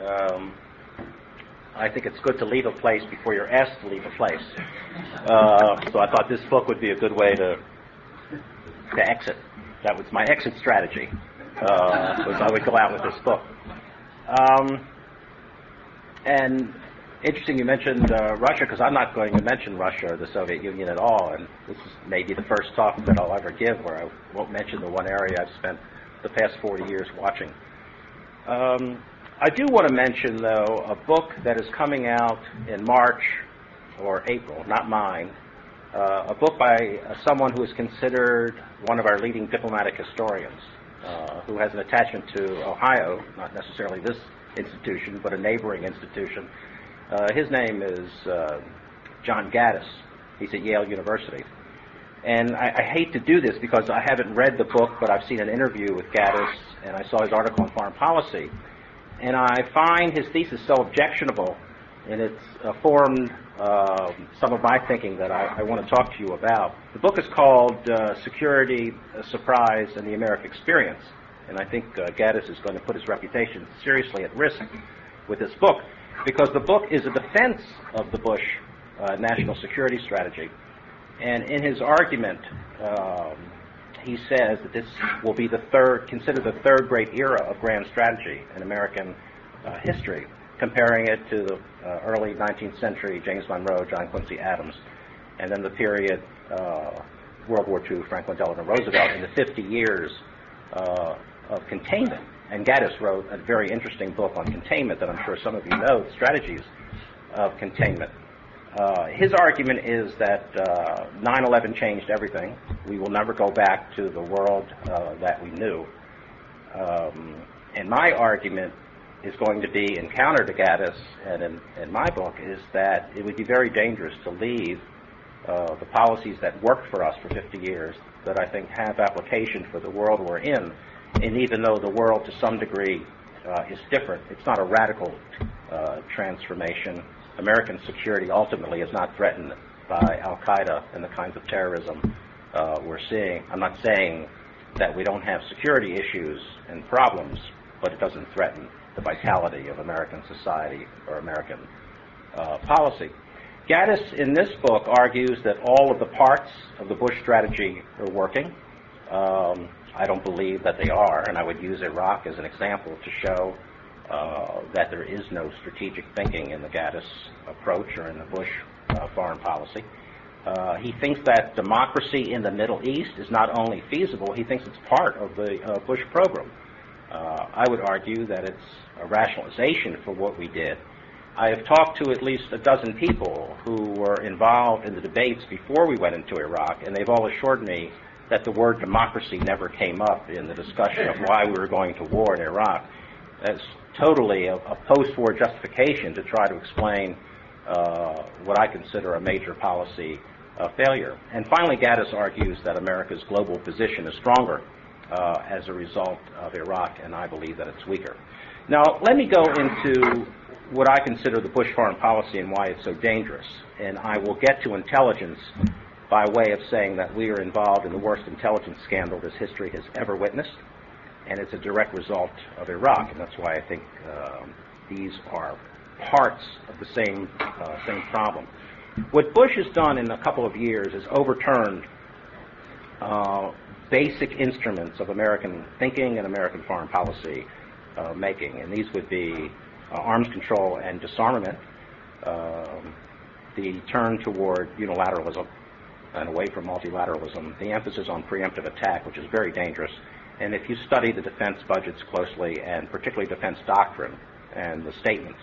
Um, I think it's good to leave a place before you're asked to leave a place. Uh, so I thought this book would be a good way to to exit. That was my exit strategy. Uh, was I would go out with this book. Um, and interesting you mentioned uh, Russia because I'm not going to mention Russia or the Soviet Union at all. And this is maybe the first talk that I'll ever give where I won't mention the one area I've spent the past 40 years watching. Um, I do want to mention, though, a book that is coming out in March or April, not mine, uh, a book by uh, someone who is considered one of our leading diplomatic historians, uh, who has an attachment to Ohio, not necessarily this institution, but a neighboring institution. Uh, his name is uh, John Gaddis. He's at Yale University. And I, I, hate to do this because I haven't read the book, but I've seen an interview with Gaddis, and I saw his article on foreign policy. And I find his thesis so objectionable, and it's uh, formed uh, some of my thinking that I, I, want to talk to you about. The book is called uh, Security, Surprise, and the American Experience. And I think uh, Gaddis is going to put his reputation seriously at risk with this book because the book is a defense of the Bush uh, national security strategy. And in his argument, um, he says that this will be the third, considered the third great era of grand strategy in American uh, history, comparing it to the uh, early 19th century James Monroe, John Quincy Adams, and then the period uh, World War II, Franklin Delano Roosevelt, in the 50 years uh, of containment. And Gaddis wrote a very interesting book on containment that I'm sure some of you know, strategies of containment. Uh, his argument is that uh, 9 11 changed everything. We will never go back to the world uh, that we knew. Um, and my argument is going to be in counter to Gaddis, and in, in my book, is that it would be very dangerous to leave uh, the policies that worked for us for 50 years that I think have application for the world we're in. And even though the world to some degree uh, is different, it's not a radical uh, transformation American security ultimately is not threatened by Al Qaeda and the kinds of terrorism uh, we're seeing. I'm not saying that we don't have security issues and problems, but it doesn't threaten the vitality of American society or American uh, policy. Gaddis, in this book, argues that all of the parts of the Bush strategy are working. Um, I don't believe that they are, and I would use Iraq as an example to show uh, that there is no strategic thinking in the Gaddis approach or in the Bush uh, foreign policy. Uh, he thinks that democracy in the Middle East is not only feasible, he thinks it's part of the uh, Bush program. Uh, I would argue that it's a rationalization for what we did. I have talked to at least a dozen people who were involved in the debates before we went into Iraq, and they've all assured me that the word democracy never came up in the discussion of why we were going to war in Iraq. That's totally a, a post-war justification to try to explain uh, what I consider a major policy uh, failure. And finally, Gaddis argues that America's global position is stronger uh, as a result of Iraq, and I believe that it's weaker. Now, let me go into what I consider the Bush foreign policy and why it's so dangerous. And I will get to intelligence by way of saying that we are involved in the worst intelligence scandal this history has ever witnessed and it's a direct result of Iraq, and that's why I think um, these are parts of the same uh, same problem. What Bush has done in a couple of years is overturned uh, basic instruments of American thinking and American foreign policy uh, making, and these would be uh, arms control and disarmament, um, the turn toward unilateralism and away from multilateralism, the emphasis on preemptive attack, which is very dangerous, and if you study the defense budgets closely, and particularly defense doctrine and the statements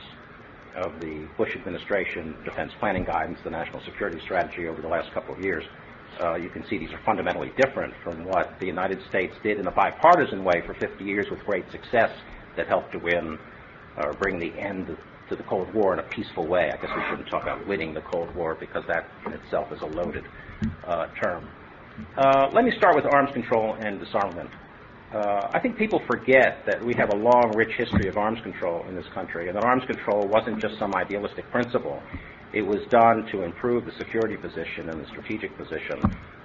of the Bush administration defense planning guidance, the national security strategy over the last couple of years, uh, you can see these are fundamentally different from what the United States did in a bipartisan way for 50 years with great success that helped to win or bring the end to the Cold War in a peaceful way. I guess we shouldn't talk about winning the Cold War because that in itself is a loaded uh, term. Uh, let me start with arms control and disarmament. Uh, I think people forget that we have a long, rich history of arms control in this country, and that arms control wasn't just some idealistic principle. It was done to improve the security position and the strategic position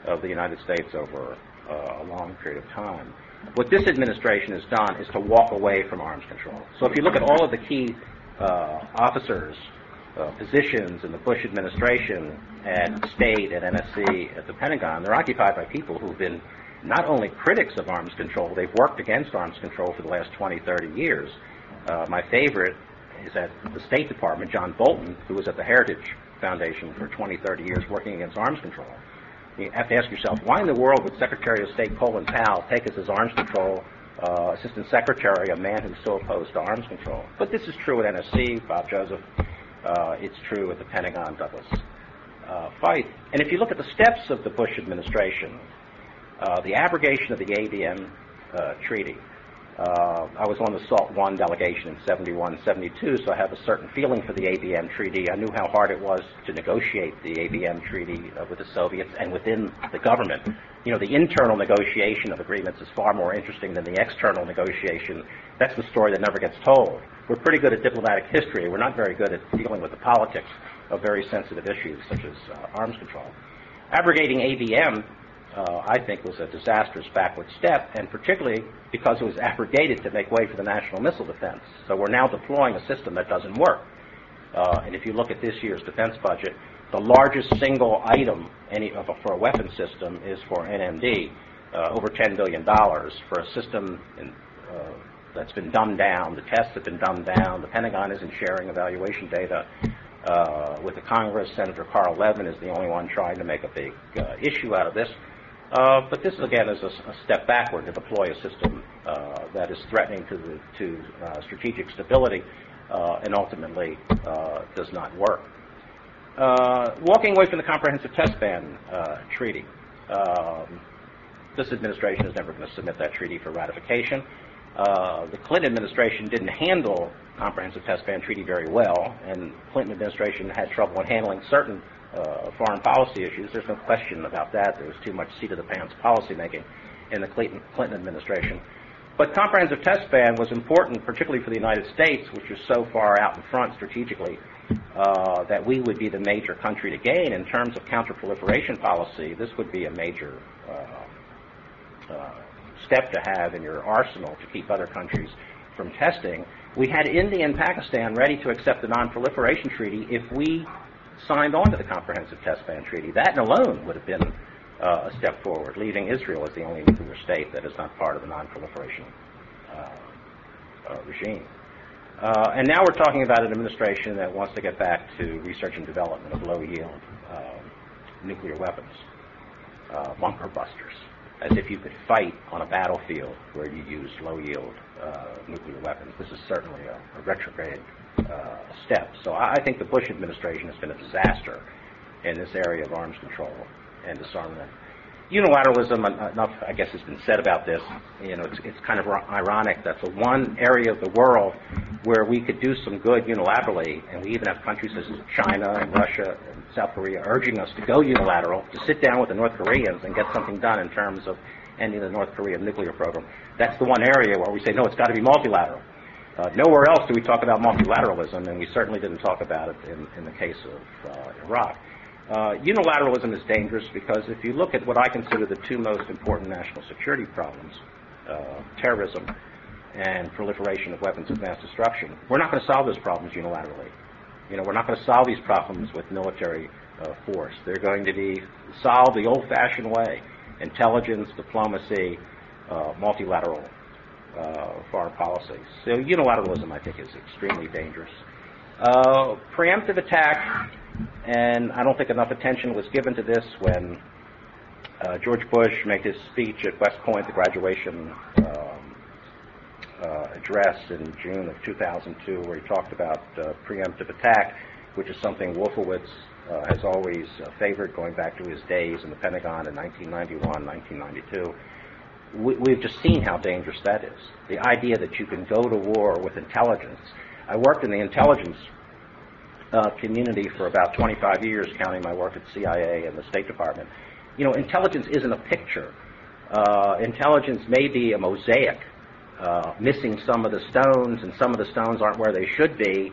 of the United States over uh, a long period of time. What this administration has done is to walk away from arms control. So if you look at all of the key officers, uh, positions in the Bush administration at State, at NSC, at the Pentagon, they're occupied by people who've been not only critics of arms control, they've worked against arms control for the last 20, 30 years. Uh, my favorite is at the State Department, John Bolton, who was at the Heritage Foundation for 20, 30 years working against arms control. You have to ask yourself, why in the world would Secretary of State Colin Powell take us as arms control uh, assistant secretary a man who's so opposed to arms control? But this is true at NSC, Bob Joseph. Uh, it's true at the Pentagon, Douglas uh, Feith. And if you look at the steps of the Bush administration, uh, the abrogation of the ABM uh, treaty, uh, I was on the SALT 1 delegation in 71 72, so I have a certain feeling for the ABM treaty. I knew how hard it was to negotiate the ABM treaty uh, with the Soviets and within the government. You know, the internal negotiation of agreements is far more interesting than the external negotiation. That's the story that never gets told. We're pretty good at diplomatic history. We're not very good at dealing with the politics of very sensitive issues such as uh, arms control. Abrogating ABM uh, I think was a disastrous backward step, and particularly because it was abrogated to make way for the national missile defense. So we're now deploying a system that doesn't work. Uh, and if you look at this year's defense budget, the largest single item any, a, for a weapon system is for NMD, uh, over $10 billion for a system in, uh, that's been dumbed down. The tests have been dumbed down. The Pentagon isn't sharing evaluation data uh, with the Congress. Senator Carl Levin is the only one trying to make a big uh, issue out of this. Uh, but this, again, is a, a, step backward to deploy a system uh, that is threatening to, the, to uh, strategic stability uh, and ultimately uh, does not work. Uh, walking away from the Comprehensive Test Ban Treaty. Um, this administration is never going to submit that treaty for ratification. the Clinton administration didn't handle Comprehensive Test Ban Treaty very well, and the Clinton administration had trouble in handling certain uh, foreign policy issues. There's no question about that. There was too much seat of the pants policymaking in the Clinton, Clinton administration. But comprehensive test ban was important, particularly for the United States, which is so far out in front strategically uh, that we would be the major country to gain in terms of counterproliferation policy. This would be a major uh, uh, step to have in your arsenal to keep other countries from testing. We had India and Pakistan ready to accept the non-proliferation treaty if we signed on to the Comprehensive Test Ban Treaty. That alone would have been uh, a step forward, leaving Israel as the only nuclear state that is not part of the non-proliferation uh, uh, regime. Uh, and now we're talking about an administration that wants to get back to research and development of low-yield um, nuclear weapons, uh, bunker busters, as if you could fight on a battlefield where you use low-yield nuclear weapons. This is certainly a, a retrograde uh, steps. So I, I think the Bush administration has been a disaster in this area of arms control and disarmament. Unilateralism, enough, I guess, has been said about this. You know, it's, it's kind of ironic that the one area of the world where we could do some good unilaterally, and we even have countries such as China and Russia and South Korea urging us to go unilateral, to sit down with the North Koreans and get something done in terms of ending the North Korean nuclear program. That's the one area where we say, no, it's got to be multilateral. Uh, nowhere else do we talk about multilateralism, and we certainly didn't talk about it in, in the case of uh, Iraq. Uh, unilateralism is dangerous because if you look at what I consider the two most important national security problems, uh, terrorism and proliferation of weapons of mass destruction, we're not going to solve those problems unilaterally. You know, we're not going to solve these problems with military uh, force. They're going to be solved the old-fashioned way: intelligence, diplomacy, uh, multilateral uh, foreign policy. So unilateralism, I think, is extremely dangerous. Uh, preemptive attack, and I don't think enough attention was given to this when uh, George Bush made his speech at West Point, the graduation um, uh, address in June of 2002, where he talked about uh, preemptive attack, which is something Wolfowitz has always favored going back to his days in the Pentagon in 1991, 1992 we, have just seen how dangerous that is. The idea that you can go to war with intelligence. I worked in the intelligence uh, community for about 25 years, counting my work at CIA and the State Department. You know, intelligence isn't a picture. Uh, intelligence may be a mosaic, uh, missing some of the stones, and some of the stones aren't where they should be.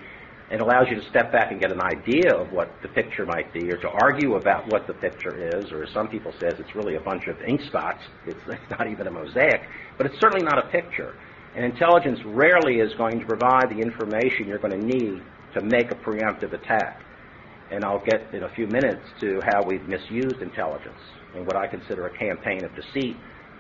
It allows you to step back and get an idea of what the picture might be, or to argue about what the picture is, or as some people says, it's really a bunch of ink spots. It's, not even a mosaic, but it's certainly not a picture. And intelligence rarely is going to provide the information you're going to need to make a preemptive attack. And I'll get in a few minutes to how we've misused intelligence and what I consider a campaign of deceit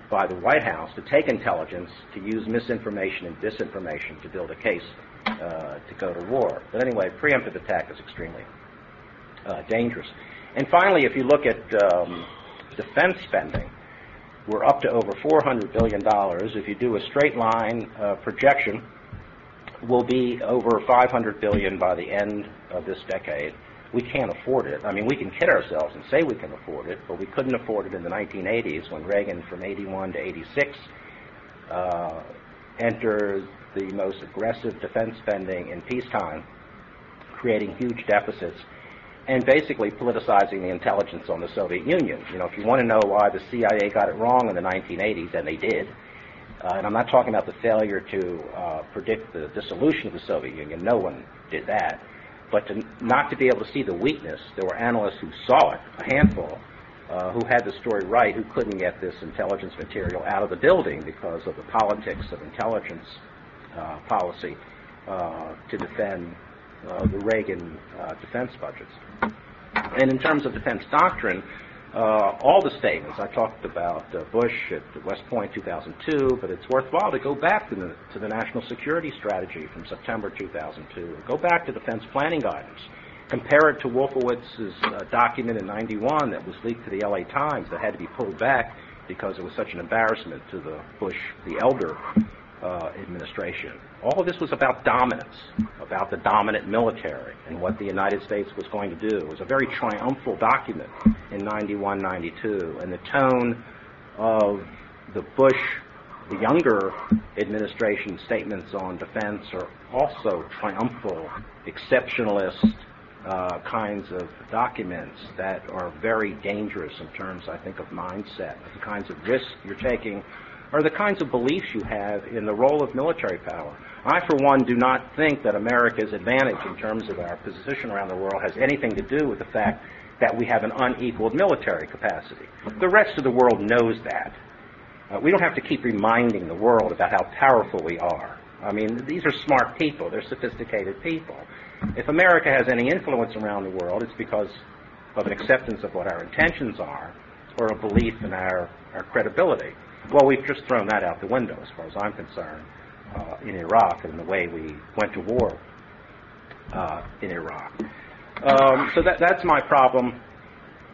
by the White House to take intelligence, to use misinformation and disinformation to build a case to go to war. But anyway, preemptive attack is extremely uh, dangerous. And finally, if you look at um, defense spending, we're up to over $400 billion. If you do a straight line uh, projection, we'll be over 500 billion by the end of this decade. We can't afford it. I mean, we can kid ourselves and say we can afford it, but we couldn't afford it in the 1980s when Reagan, from 81 to 86, uh, entered the most aggressive defense spending in peacetime, creating huge deficits and basically politicizing the intelligence on the Soviet Union. You know, if you want to know why the CIA got it wrong in the 1980s, and they did, uh, and I'm not talking about the failure to uh, predict the dissolution of the Soviet Union. No one did that. But to not to be able to see the weakness, there were analysts who saw it, a handful, uh, who had the story right, who couldn't get this intelligence material out of the building because of the politics of intelligence policy uh, to defend uh, the Reagan defense budgets. And in terms of defense doctrine, uh, all the statements. I talked about uh, Bush at West Point 2002, but it's worthwhile to go back to the, to the national security strategy from September 2002. Go back to defense planning guidance. Compare it to Wolfowitz's uh, document in 91 that was leaked to the LA Times that had to be pulled back because it was such an embarrassment to the Bush, the elder uh, administration. All of this was about dominance, about the dominant military and what the United States was going to do. It was a very triumphal document in 91, 92, and the tone of the Bush, the younger administration statements on defense are also triumphal, exceptionalist uh, kinds of documents that are very dangerous in terms, I think, of mindset, the kinds of risks you're taking are the kinds of beliefs you have in the role of military power. I, for one, do not think that America's advantage in terms of our position around the world has anything to do with the fact that we have an unequaled military capacity. The rest of the world knows that. Uh, we don't have to keep reminding the world about how powerful we are. I mean, these are smart people. They're sophisticated people. If America has any influence around the world, it's because of an acceptance of what our intentions are or a belief in our, our credibility. Well, we've just thrown that out the window, as far as I'm concerned, uh, in Iraq and the way we went to war uh, in Iraq. Um, so that, that's my problem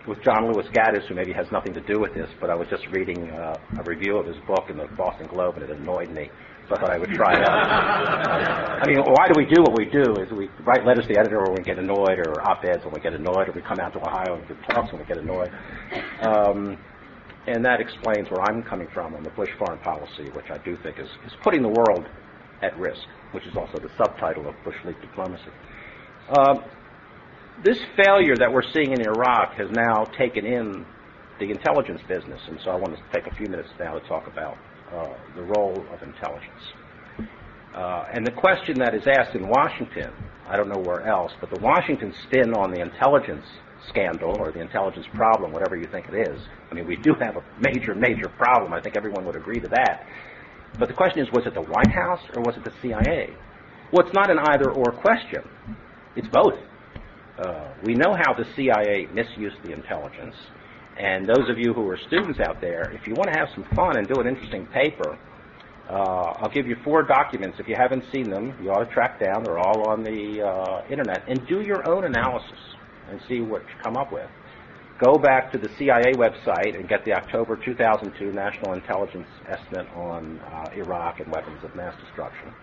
with John Lewis Gaddis, who maybe has nothing to do with this, but I was just reading uh, a review of his book in the Boston Globe, and it annoyed me. So I thought I would try it out. I mean, why do we do what we do? Is we write letters to the editor when we get annoyed, or op-eds when we get annoyed, or we come out to Ohio and give talks when we get annoyed. Um, and that explains where I'm coming from on the Bush foreign policy, which I do think is, is putting the world at risk, which is also the subtitle of Bush League diplomacy. Uh, this failure that we're seeing in Iraq has now taken in the intelligence business, and so I want to take a few minutes now to talk about uh, the role of intelligence. Uh, and the question that is asked in Washington, I don't know where else, but the Washington spin on the intelligence scandal or the intelligence problem, whatever you think it is. I mean, we do have a major, major problem. I think everyone would agree to that. But the question is, was it the White House or was it the CIA? Well, it's not an either or question. It's both. Uh, we know how the CIA misused the intelligence. And those of you who are students out there, if you want to have some fun and do an interesting paper, uh, I'll give you four documents. If you haven't seen them, you ought to track down. They're all on the uh, internet. And do your own analysis and see what you come up with. Go back to the CIA website and get the October 2002 National Intelligence Estimate on uh, Iraq and weapons of mass destruction.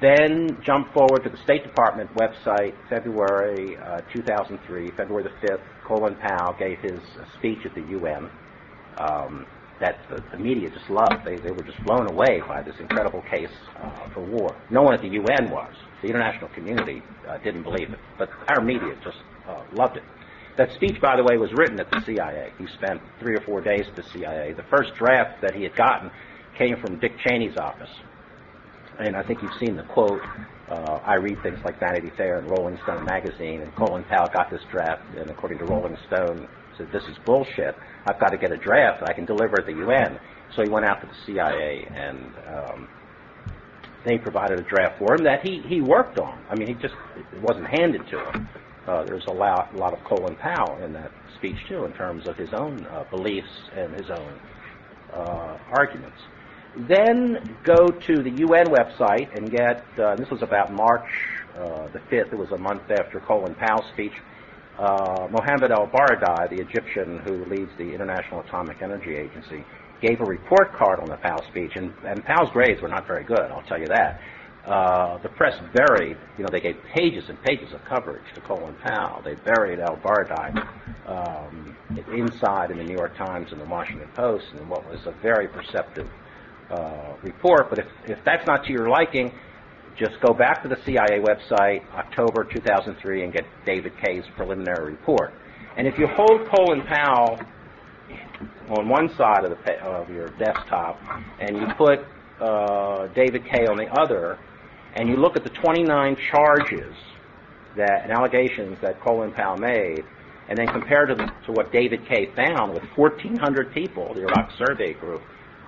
Then jump forward to the State Department website, February uh, 2003, February the 5th. Colin Powell gave his uh, speech at the UN. Um, that the, the, media just loved. They, they were just blown away by this incredible case uh, for war. No one at the UN was. The international community uh, didn't believe it, but our media just uh, loved it. That speech, by the way, was written at the CIA. He spent three or four days at the CIA. The first draft that he had gotten came from Dick Cheney's office. and I think you've seen the quote. Uh, I read things like Vanity Fair and Rolling Stone magazine, and Colin Powell got this draft, and according to Rolling Stone, said this is bullshit. I've got to get a draft that I can deliver at the UN. So he went out to the CIA, and um, they provided a draft for him that he he worked on. I mean, he just it wasn't handed to him. Uh, there's a lot, a lot of Colin Powell in that speech too, in terms of his own uh, beliefs and his own uh, arguments. Then go to the UN website and get, uh, this was about March uh, the 5th, it was a month after Colin Powell's speech, uh, Mohammed al-Baradei, the Egyptian who leads the International Atomic Energy Agency, gave a report card on the Powell speech, and, and Powell's grades were not very good, I'll tell you that. Uh, the press buried, you know, they gave pages and pages of coverage to Colin Powell. They buried al-Baradei um, inside in the New York Times and the Washington Post in what was a very perceptive uh, report. But if, if that's not to your liking, just go back to the CIA website, October 2003, and get David Kay's preliminary report. And if you hold Colin Powell on one side of, the, of your desktop and you put uh, David Kay on the other, and you look at the 29 charges that and allegations that Colin Powell made, and then compare to, the, to what David Kay found with 1,400 people, the Iraq Survey Group,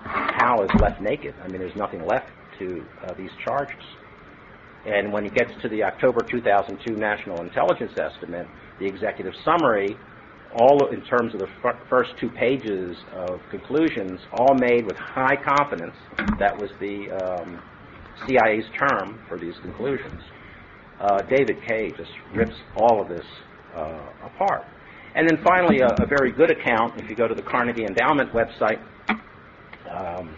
Powell is left naked. I mean, there's nothing left to uh, these charges. And when he gets to the October 2002 National Intelligence Estimate, the executive summary, all in terms of the first two pages of conclusions, all made with high confidence. That was the um, CIA's term for these conclusions. Uh, David Kay just rips all of this uh, apart. And then finally, a, a, very good account, if you go to the Carnegie Endowment website, um,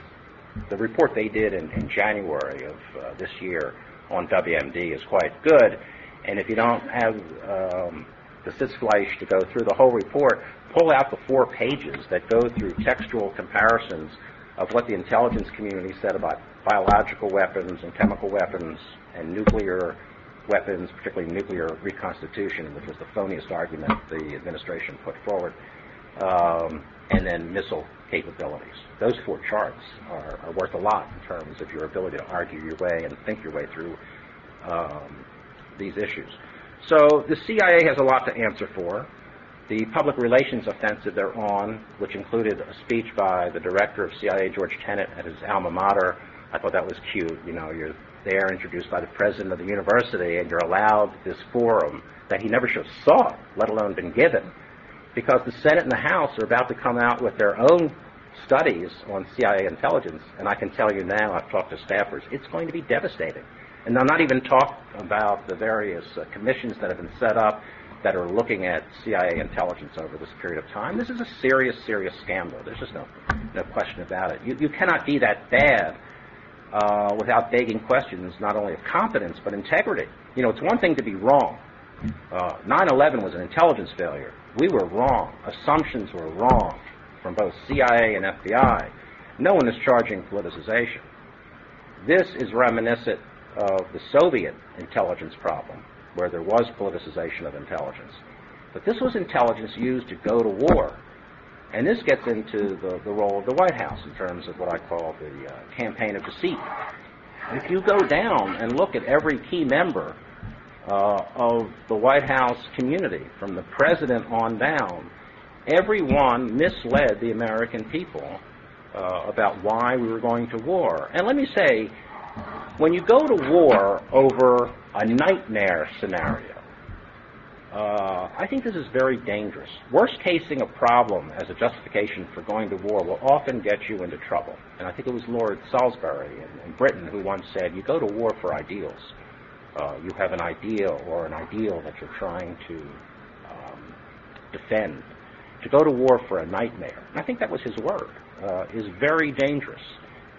the report they did in, in January of uh, this year on WMD is quite good. And if you don't have um, the sitzfleisch to go through the whole report, pull out the four pages that go through textual comparisons of what the intelligence community said about biological weapons and chemical weapons and nuclear weapons, particularly nuclear reconstitution, which was the phoniest argument the administration put forward, um, and then missile capabilities. Those four charts are, are, worth a lot in terms of your ability to argue your way and think your way through um, these issues. So the CIA has a lot to answer for. The public relations offensive they're on, which included a speech by the director of CIA, George Tenet, at his alma mater, I thought that was cute. You know, you're there introduced by the president of the university, and you're allowed this forum that he never should have saw, let alone been given, because the Senate and the House are about to come out with their own studies on CIA intelligence, and I can tell you now, I've talked to staffers, it's going to be devastating. And I'm not even talk about the various uh, commissions that have been set up that are looking at CIA intelligence over this period of time. This is a serious, serious scandal. There's just no, no question about it. You, you cannot be that bad uh, without begging questions, not only of competence, but integrity. You know, it's one thing to be wrong. Uh, 9-11 was an intelligence failure. We were wrong. Assumptions were wrong from both CIA and FBI. No one is charging politicization. This is reminiscent of the Soviet intelligence problem, where there was politicization of intelligence. But this was intelligence used to go to war. And this gets into the, the role of the White House in terms of what I call the uh, campaign of deceit. If you go down and look at every key member uh, of the White House community, from the president on down, everyone misled the American people uh, about why we were going to war. And let me say, when you go to war over a nightmare scenario, uh, I think this is very dangerous. Worst casing a problem as a justification for going to war will often get you into trouble. And I think it was Lord Salisbury in, in Britain who once said, You go to war for ideals. Uh, you have an idea or an ideal that you're trying to um, defend. To go to war for a nightmare, I think that was his word, uh, is very dangerous.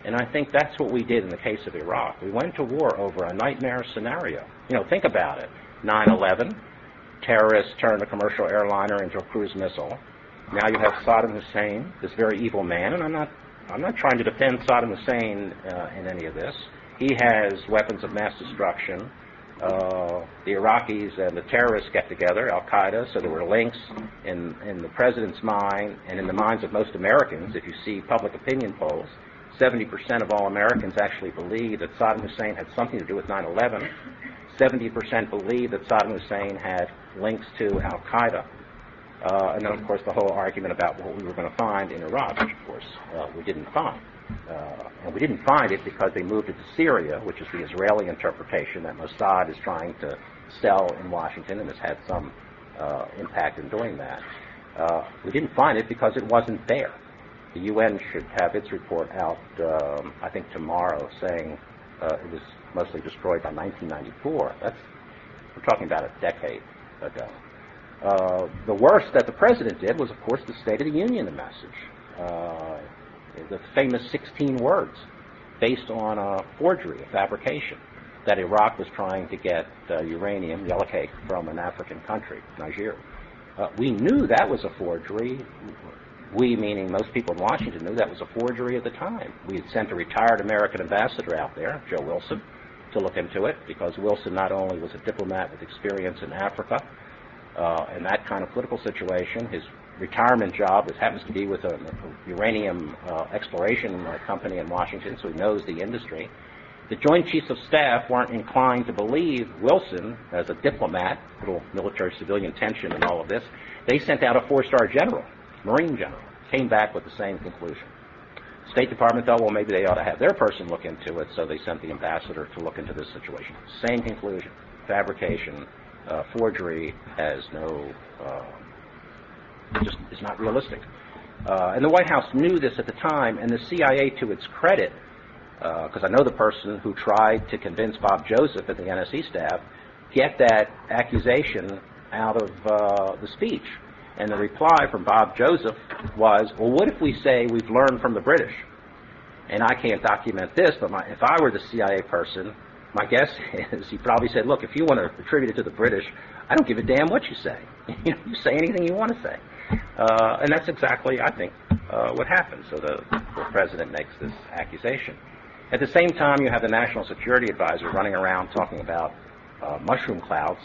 And I think that's what we did in the case of Iraq. We went to war over a nightmare scenario. You know, think about it 9 11, terrorists turned a commercial airliner into a cruise missile. Now you have Saddam Hussein, this very evil man, and I'm not, I'm not trying to defend Saddam Hussein uh, in any of this. He has weapons of mass destruction. Uh, the Iraqis and the terrorists get together, Al Qaeda, so there were links in, in the president's mind and in the minds of most Americans, if you see public opinion polls 70% of all Americans actually believe that Saddam Hussein had something to do with 9 11. 70% believe that Saddam Hussein had links to Al Qaeda. Uh, and then, of course, the whole argument about what we were going to find in Iraq, which, of course, uh, we didn't find. Uh, and we didn't find it because they moved it to Syria, which is the Israeli interpretation that Mossad is trying to sell in Washington and has had some uh, impact in doing that. Uh, we didn't find it because it wasn't there. The UN should have its report out, um, I think, tomorrow, saying uh, it was mostly destroyed by 1994. That's we're talking about a decade ago. Uh, the worst that the president did was, of course, the State of the Union message, uh, the famous 16 words, based on a forgery, a fabrication, that Iraq was trying to get uh, uranium, yellowcake, from an African country, Niger. Uh, we knew that was a forgery. We, meaning most people in Washington, knew that was a forgery at the time. We had sent a retired American ambassador out there, Joe Wilson, to look into it because Wilson not only was a diplomat with experience in Africa uh, and that kind of political situation, his retirement job happens to be with a, a uranium uh, exploration company in Washington, so he knows the industry. The Joint Chiefs of Staff weren't inclined to believe Wilson as a diplomat, little military civilian tension and all of this. They sent out a four star general, Marine general, came back with the same conclusion. State Department thought, well, maybe they ought to have their person look into it, so they sent the ambassador to look into this situation. Same conclusion fabrication, uh, forgery has no, uh, just is not realistic. Uh, and the White House knew this at the time, and the CIA, to its credit, because uh, I know the person who tried to convince Bob Joseph at the NSC staff, get that accusation out of uh, the speech. And the reply from Bob Joseph was, well, what if we say we've learned from the British? And I can't document this, but my, if I were the CIA person, my guess is he probably said, look, if you want to attribute it to the British, I don't give a damn what you say. you, know, you say anything you want to say. Uh, and that's exactly, I think, uh, what happened. So the, the president makes this accusation. At the same time, you have the National Security Advisor running around talking about uh, mushroom clouds,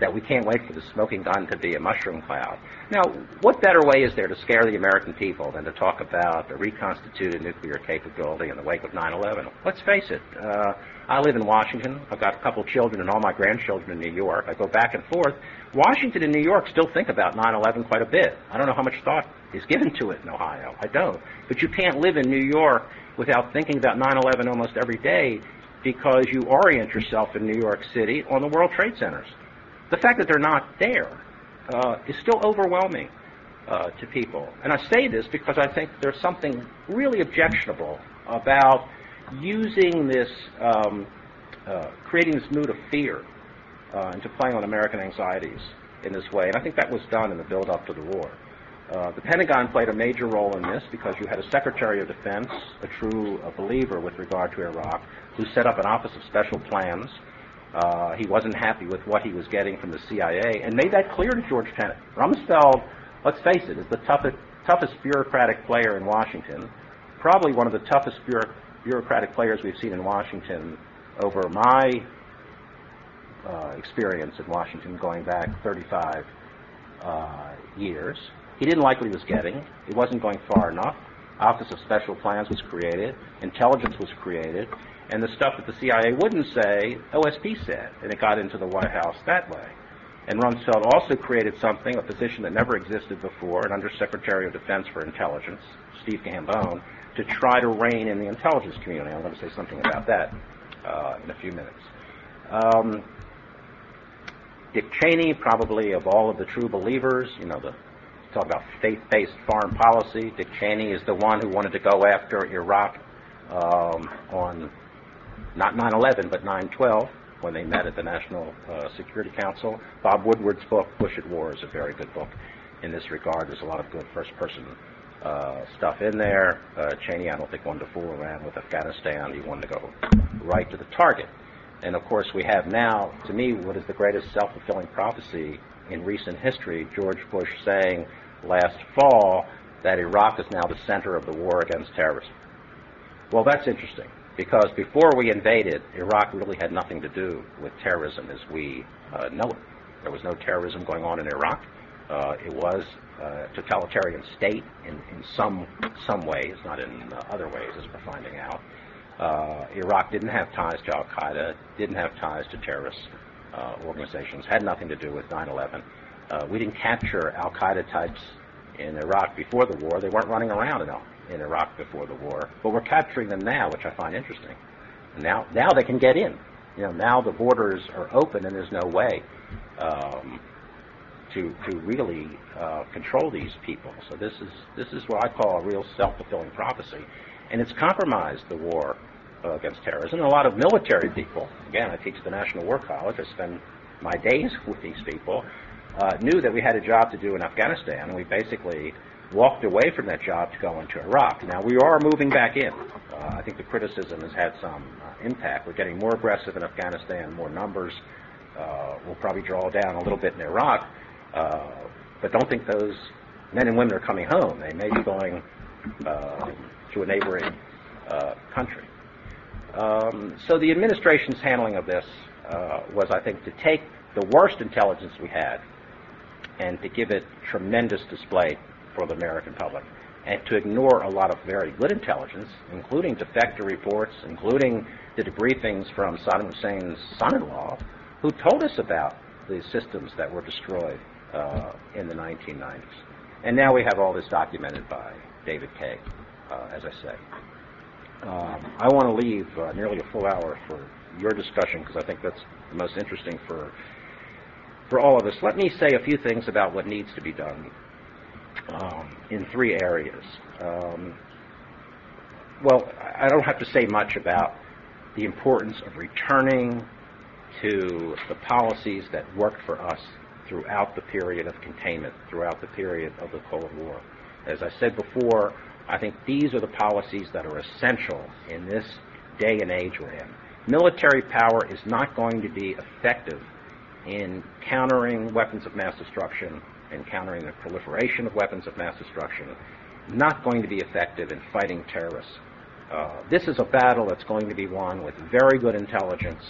that we can't wait for the smoking gun to be a mushroom cloud. Now, what better way is there to scare the American people than to talk about the reconstituted nuclear capability in the wake of 9 11? Let's face it. Uh, I live in Washington. I've got a couple children and all my grandchildren in New York. I go back and forth. Washington and New York still think about 9 11 quite a bit. I don't know how much thought is given to it in Ohio. I don't. But you can't live in New York without thinking about 9 11 almost every day because you orient yourself in New York City on the World Trade Centers. The fact that they're not there uh, is still overwhelming uh, to people. And I say this because I think there's something really objectionable about using this, um, uh, creating this mood of fear uh, and to play on American anxieties in this way. And I think that was done in the build up to the war. Uh, the Pentagon played a major role in this because you had a Secretary of Defense, a true uh, believer with regard to Iraq, who set up an Office of Special Plans. Uh, he wasn't happy with what he was getting from the CIA and made that clear to George Tenet. Rumsfeld, let's face it, is the toughest, toughest bureaucratic player in Washington, probably one of the toughest bureau- bureaucratic players we've seen in Washington over my uh, experience in Washington going back 35 uh, years. He didn't like what he was getting. He wasn't going far enough. Office of Special Plans was created. Intelligence was created. And the stuff that the CIA wouldn't say, OSP said. And it got into the White House that way. And Rumsfeld also created something, a position that never existed before, an Undersecretary of Defense for Intelligence, Steve Cambone, to try to rein in the intelligence community. I'm going to say something about that uh, in a few minutes. Um, Dick Cheney, probably of all of the true believers, you know, the talk about faith-based foreign policy. Dick Cheney is the one who wanted to go after Iraq um, on not 9/11 but 9/12 when they met at the National uh, Security Council. Bob Woodward's book Bush at War is a very good book in this regard. There's a lot of good first-person uh, stuff in there. Uh, Cheney, I don't think wanted to fool around with Afghanistan. He wanted to go right to the target. And of course, we have now, to me, what is the greatest self-fulfilling prophecy in recent history, George Bush saying last fall that Iraq is now the center of the war against terrorism. Well, that's interesting because before we invaded, Iraq really had nothing to do with terrorism as we uh, know it. There was no terrorism going on in Iraq. Uh, it was a totalitarian state in, in some some ways, not in uh, other ways, as we're finding out. Uh, Iraq didn't have ties to Al Qaeda, didn't have ties to terrorist uh, organizations, had nothing to do with 9/11. Uh, we didn't capture Al Qaeda types in Iraq before the war. They weren't running around in, in Iraq before the war, but we're capturing them now, which I find interesting. Now, now they can get in. You know, now the borders are open, and there's no way um, to to really uh, control these people. So this is this is what I call a real self-fulfilling prophecy, and it's compromised the war uh, against terrorism. And a lot of military people, again, I teach at the National War College. I spend my days with these people. Uh, knew that we had a job to do in Afghanistan, we basically walked away from that job to go into Iraq. Now we are moving back in. Uh, I think the criticism has had some uh, impact. We're getting more aggressive in Afghanistan, more numbers. Uh, we'll probably draw down a little bit in Iraq, uh, but don't think those men and women are coming home. They may be going uh, to a neighboring uh, country. Um, so the administration's handling of this was, I think, to take the worst intelligence we had and to give it tremendous display for the American public, and to ignore a lot of very good intelligence, including defector reports, including the debriefings from Saddam Hussein's son-in-law, who told us about the systems that were destroyed uh, in the 1990s. And now we have all this documented by David Kay, uh, as I say. Um, I want to leave uh, nearly a full hour for your discussion because I think that's the most interesting for for all of us. Let me say a few things about what needs to be done um, in three areas. Um, well, I don't have to say much about the importance of returning to the policies that worked for us throughout the period of containment, throughout the period of the Cold War. As I said before, I think these are the policies that are essential in this day and age we're in. Military power is not going to be effective in countering weapons of mass destruction and countering the proliferation of weapons of mass destruction, not going to be effective in fighting terrorists. Uh, this is a battle that's going to be won with very good intelligence,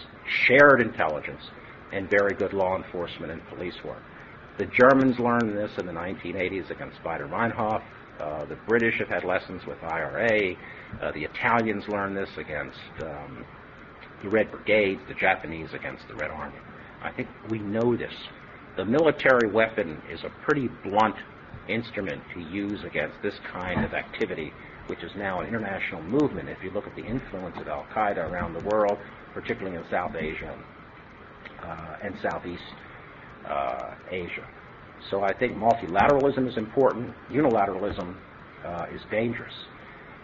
shared intelligence, and very good law enforcement and police work. The Germans learned this in the 1980s against Baader-Meinhof. Uh, the British have had lessons with IRA. Uh, the Italians learned this against um, the Red Brigades, the Japanese against the Red Army. I think we know this. The military weapon is a pretty blunt instrument to use against this kind of activity, which is now an international movement. If you look at the influence of Al Qaeda around the world, particularly in South Asia uh, and Southeast uh, Asia. So I think multilateralism is important. Unilateralism uh, is dangerous.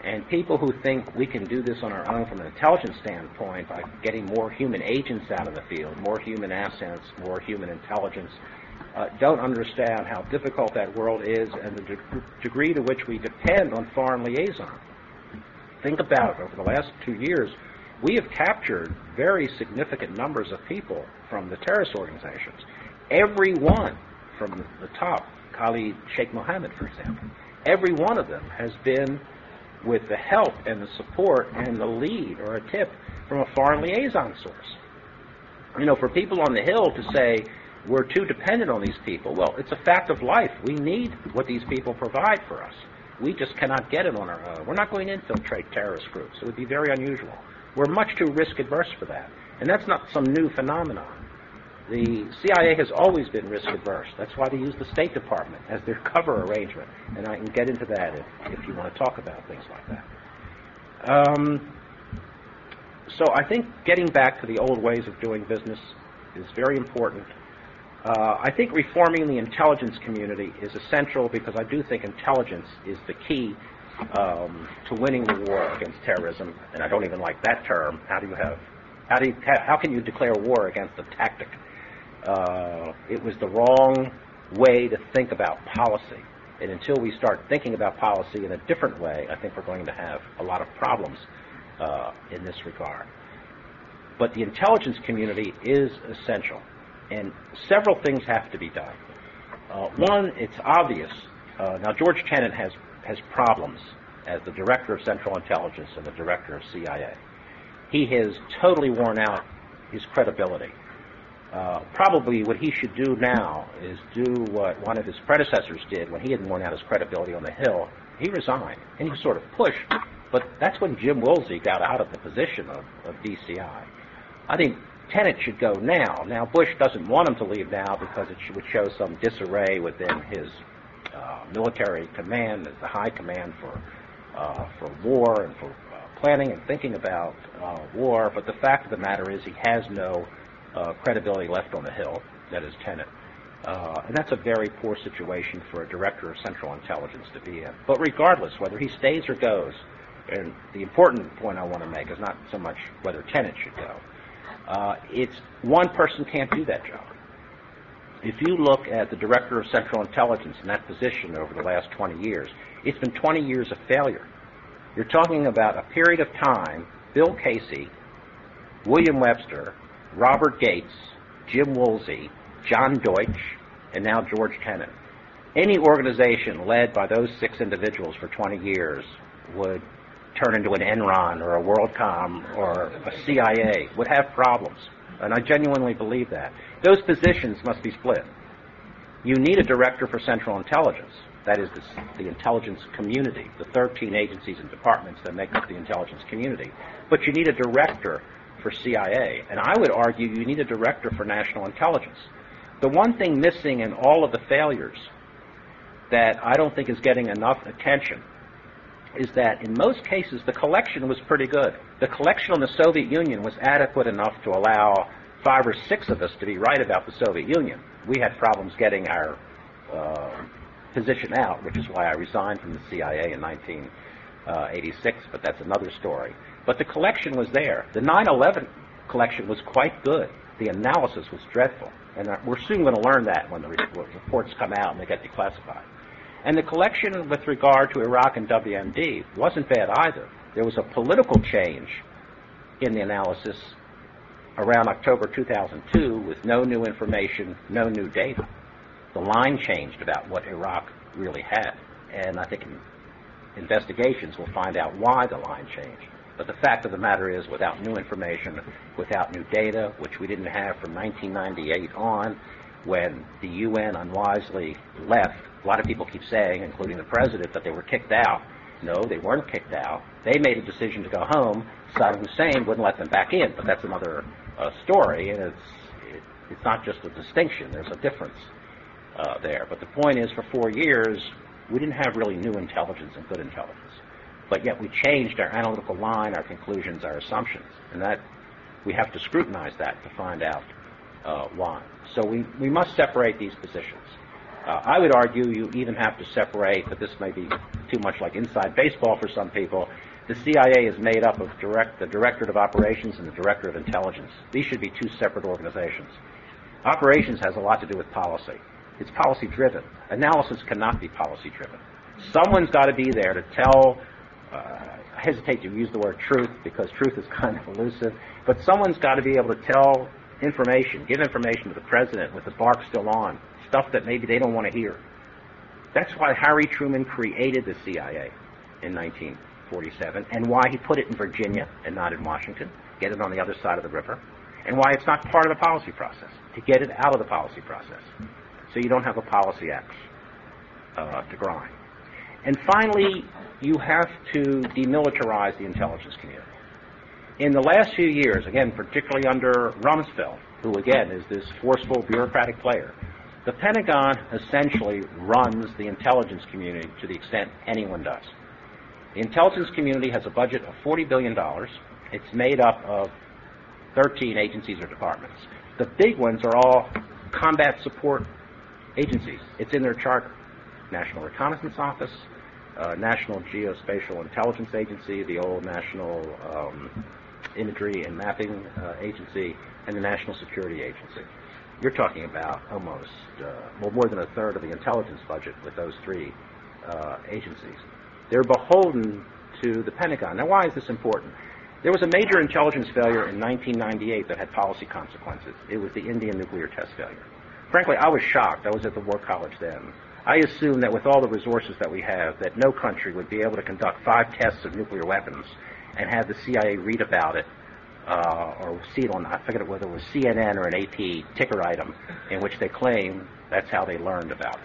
And people who think we can do this on our own from an intelligence standpoint by getting more human agents out of the field, more human assets, more human intelligence, uh, don't understand how difficult that world is and the de- degree to which we depend on foreign liaison. Think about it. Over the last two years, we have captured very significant numbers of people from the terrorist organizations. Every one from the top, Khalid Sheikh Mohammed, for example, every one of them has been with the help and the support and the lead or a tip from a foreign liaison source. You know, for people on the Hill to say we're too dependent on these people, well, it's a fact of life. We need what these people provide for us. We just cannot get it on our own. We're not going to infiltrate terrorist groups. It would be very unusual. We're much too risk adverse for that. And that's not some new phenomenon. The CIA has always been risk averse. That's why they use the State Department as their cover arrangement. And I can get into that if, if you want to talk about things like that. Um, so I think getting back to the old ways of doing business is very important. Uh, I think reforming the intelligence community is essential because I do think intelligence is the key um, to winning the war against terrorism. And I don't even like that term. How do you have? How do you? How can you declare war against a tactic? Uh, it was the wrong way to think about policy. And until we start thinking about policy in a different way, I think we're going to have a lot of problems uh, in this regard. But the intelligence community is essential, and several things have to be done. Uh, one, it's obvious. Uh, now, George Tenet has has problems as the director of Central Intelligence and the director of CIA. He has totally worn out his credibility Uh, probably what he should do now is do what one of his predecessors did when he had worn out his credibility on the Hill. He resigned, and he sort of pushed, but that's when Jim Woolsey got out of the position of, of DCI. I think Tenet should go now. Now, Bush doesn't want him to leave now because it would show some disarray within his uh, military command, the high command for uh, for war and for uh, planning and thinking about uh, war. But the fact of the matter is, he has no uh, credibility left on the Hill. That is Tenet. Uh, and that's a very poor situation for a director of Central Intelligence to be in. But regardless, whether he stays or goes, and the important point I want to make is not so much whether Tenet should go. Uh, it's one person can't do that job. If you look at the director of Central Intelligence in that position over the last 20 years, it's been 20 years of failure. You're talking about a period of time, Bill Casey, William Webster, Robert Gates, Jim Woolsey, John Deutsch, and now George Tenet. Any organization led by those six individuals for 20 years would turn into an Enron or a WorldCom or a CIA, would have problems. And I genuinely believe that. Those positions must be split. You need a director for Central Intelligence. That is the, the, intelligence community, the 13 agencies and departments that make up the intelligence community. But you need a director for CIA. And I would argue you need a director for national intelligence. The one thing missing in all of the failures that I don't think is getting enough attention is that in most cases the collection was pretty good. The collection on the Soviet Union was adequate enough to allow five or six of us to be right about the Soviet Union. We had problems getting our uh, position out, which is why I resigned from the CIA in 1986, but that's another story. But the collection was there. The 9 11 collection was quite good. The analysis was dreadful. And uh, we're soon going to learn that when the reports come out and they get declassified. And the collection with regard to Iraq and WMD wasn't bad either. There was a political change in the analysis around October 2002 with no new information, no new data. The line changed about what Iraq really had. And I think investigations will find out why the line changed. But the fact of the matter is, without new information, without new data, which we didn't have from 1998 on, when the UN unwisely left a lot of people keep saying, including the president, that they were kicked out. No, they weren't kicked out. They made a decision to go home. Saddam Hussein wouldn't let them back in, but that's another uh, story, and it's it, it's not just a distinction. There's a difference uh, there. But the point is, for four years, we didn't have really new intelligence and good intelligence, but yet we changed our analytical line, our conclusions, our assumptions, and that we have to scrutinize that to find out uh, why. So we, we must separate these positions. Uh, I would argue you even have to separate, but this may be too much like inside baseball for some people. The CIA is made up of direct, the Directorate of Operations and the Director of Intelligence. These should be two separate organizations. Operations has a lot to do with policy. It's policy driven. Analysis cannot be policy driven. Someone's got to be there to tell, I hesitate to use the word truth because truth is kind of elusive, but someone's got to be able to tell information, give information to the president with the bark still on, stuff that maybe they don't want to hear. That's why Harry Truman created the CIA in 1947 and why he put it in Virginia and not in Washington, get it on the other side of the river, and why it's not part of the policy process, to get it out of the policy process. So you don't have a policy axe uh, to grind. And finally, you have to demilitarize the intelligence community. In the last few years, again, particularly under Rumsfeld, who again is this forceful bureaucratic player, the Pentagon essentially runs the intelligence community to the extent anyone does. The intelligence community has a budget of $40 billion. It's made up of 13 agencies or departments. The big ones are all combat support agencies. It's in their charter. National Reconnaissance Office, uh, National Geospatial Intelligence Agency, the old National um, Imagery and Mapping uh, Agency, and the National Security Agency. You're talking about almost, uh, well, more than a third of the intelligence budget with those three uh, agencies. They're beholden to the Pentagon. Now, why is this important? There was a major intelligence failure in 1998 that had policy consequences. It was the Indian nuclear test failure. Frankly, I was shocked. I was at the War College then. I assume that with all the resources that we have, that no country would be able to conduct five tests of nuclear weapons and have the CIA read about it uh, or see it on, I forget whether it was CNN or an AP ticker item, in which they claim that's how they learned about it.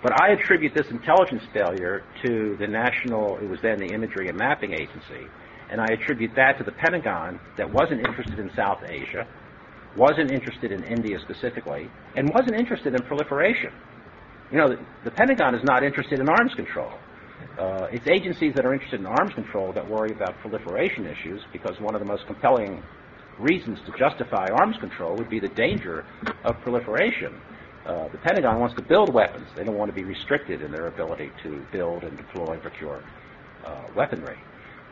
But I attribute this intelligence failure to the national, it was then the Imagery and Mapping Agency, and I attribute that to the Pentagon that wasn't interested in South Asia, wasn't interested in India specifically, and wasn't interested in proliferation. You know, the, the Pentagon is not interested in arms control. Uh, it's agencies that are interested in arms control that worry about proliferation issues because one of the most compelling reasons to justify arms control would be the danger of proliferation. Uh, the Pentagon wants to build weapons. They don't want to be restricted in their ability to build and deploy and procure uh, weaponry.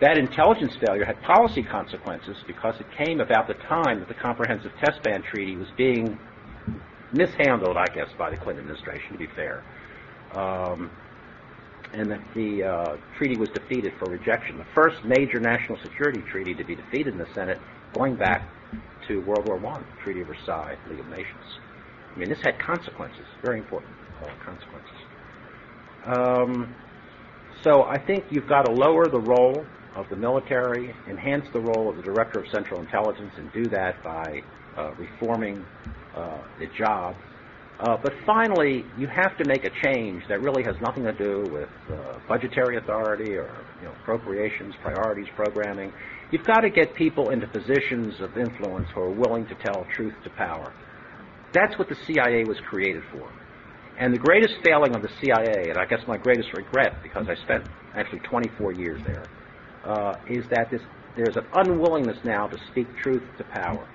That intelligence failure had policy consequences because it came about the time that the Comprehensive Test Ban Treaty was being mishandled, I guess, by the Clinton administration, to be fair. Um, and that the uh, treaty was defeated for rejection. The first major national security treaty to be defeated in the Senate going back to World War I, Treaty of Versailles, League of Nations. I mean, this had consequences, very important uh, consequences. Um, so I think you've got to lower the role of the military, enhance the role of the Director of Central Intelligence, and do that by reforming uh, the job uh, but finally, you have to make a change that really has nothing to do with uh, budgetary authority or you know, appropriations, priorities, programming. You've got to get people into positions of influence who are willing to tell truth to power. That's what the CIA was created for. And the greatest failing of the CIA, and I guess my greatest regret, because I spent actually 24 years there, uh, is that this, there's an unwillingness now to speak truth to power,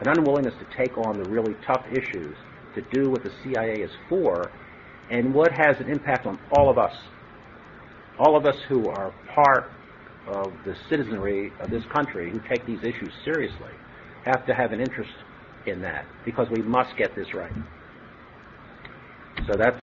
an unwillingness to take on the really tough issues to do what the CIA is for and what has an impact on all of us. All of us who are part of the citizenry of this country who take these issues seriously have to have an interest in that because we must get this right. So that's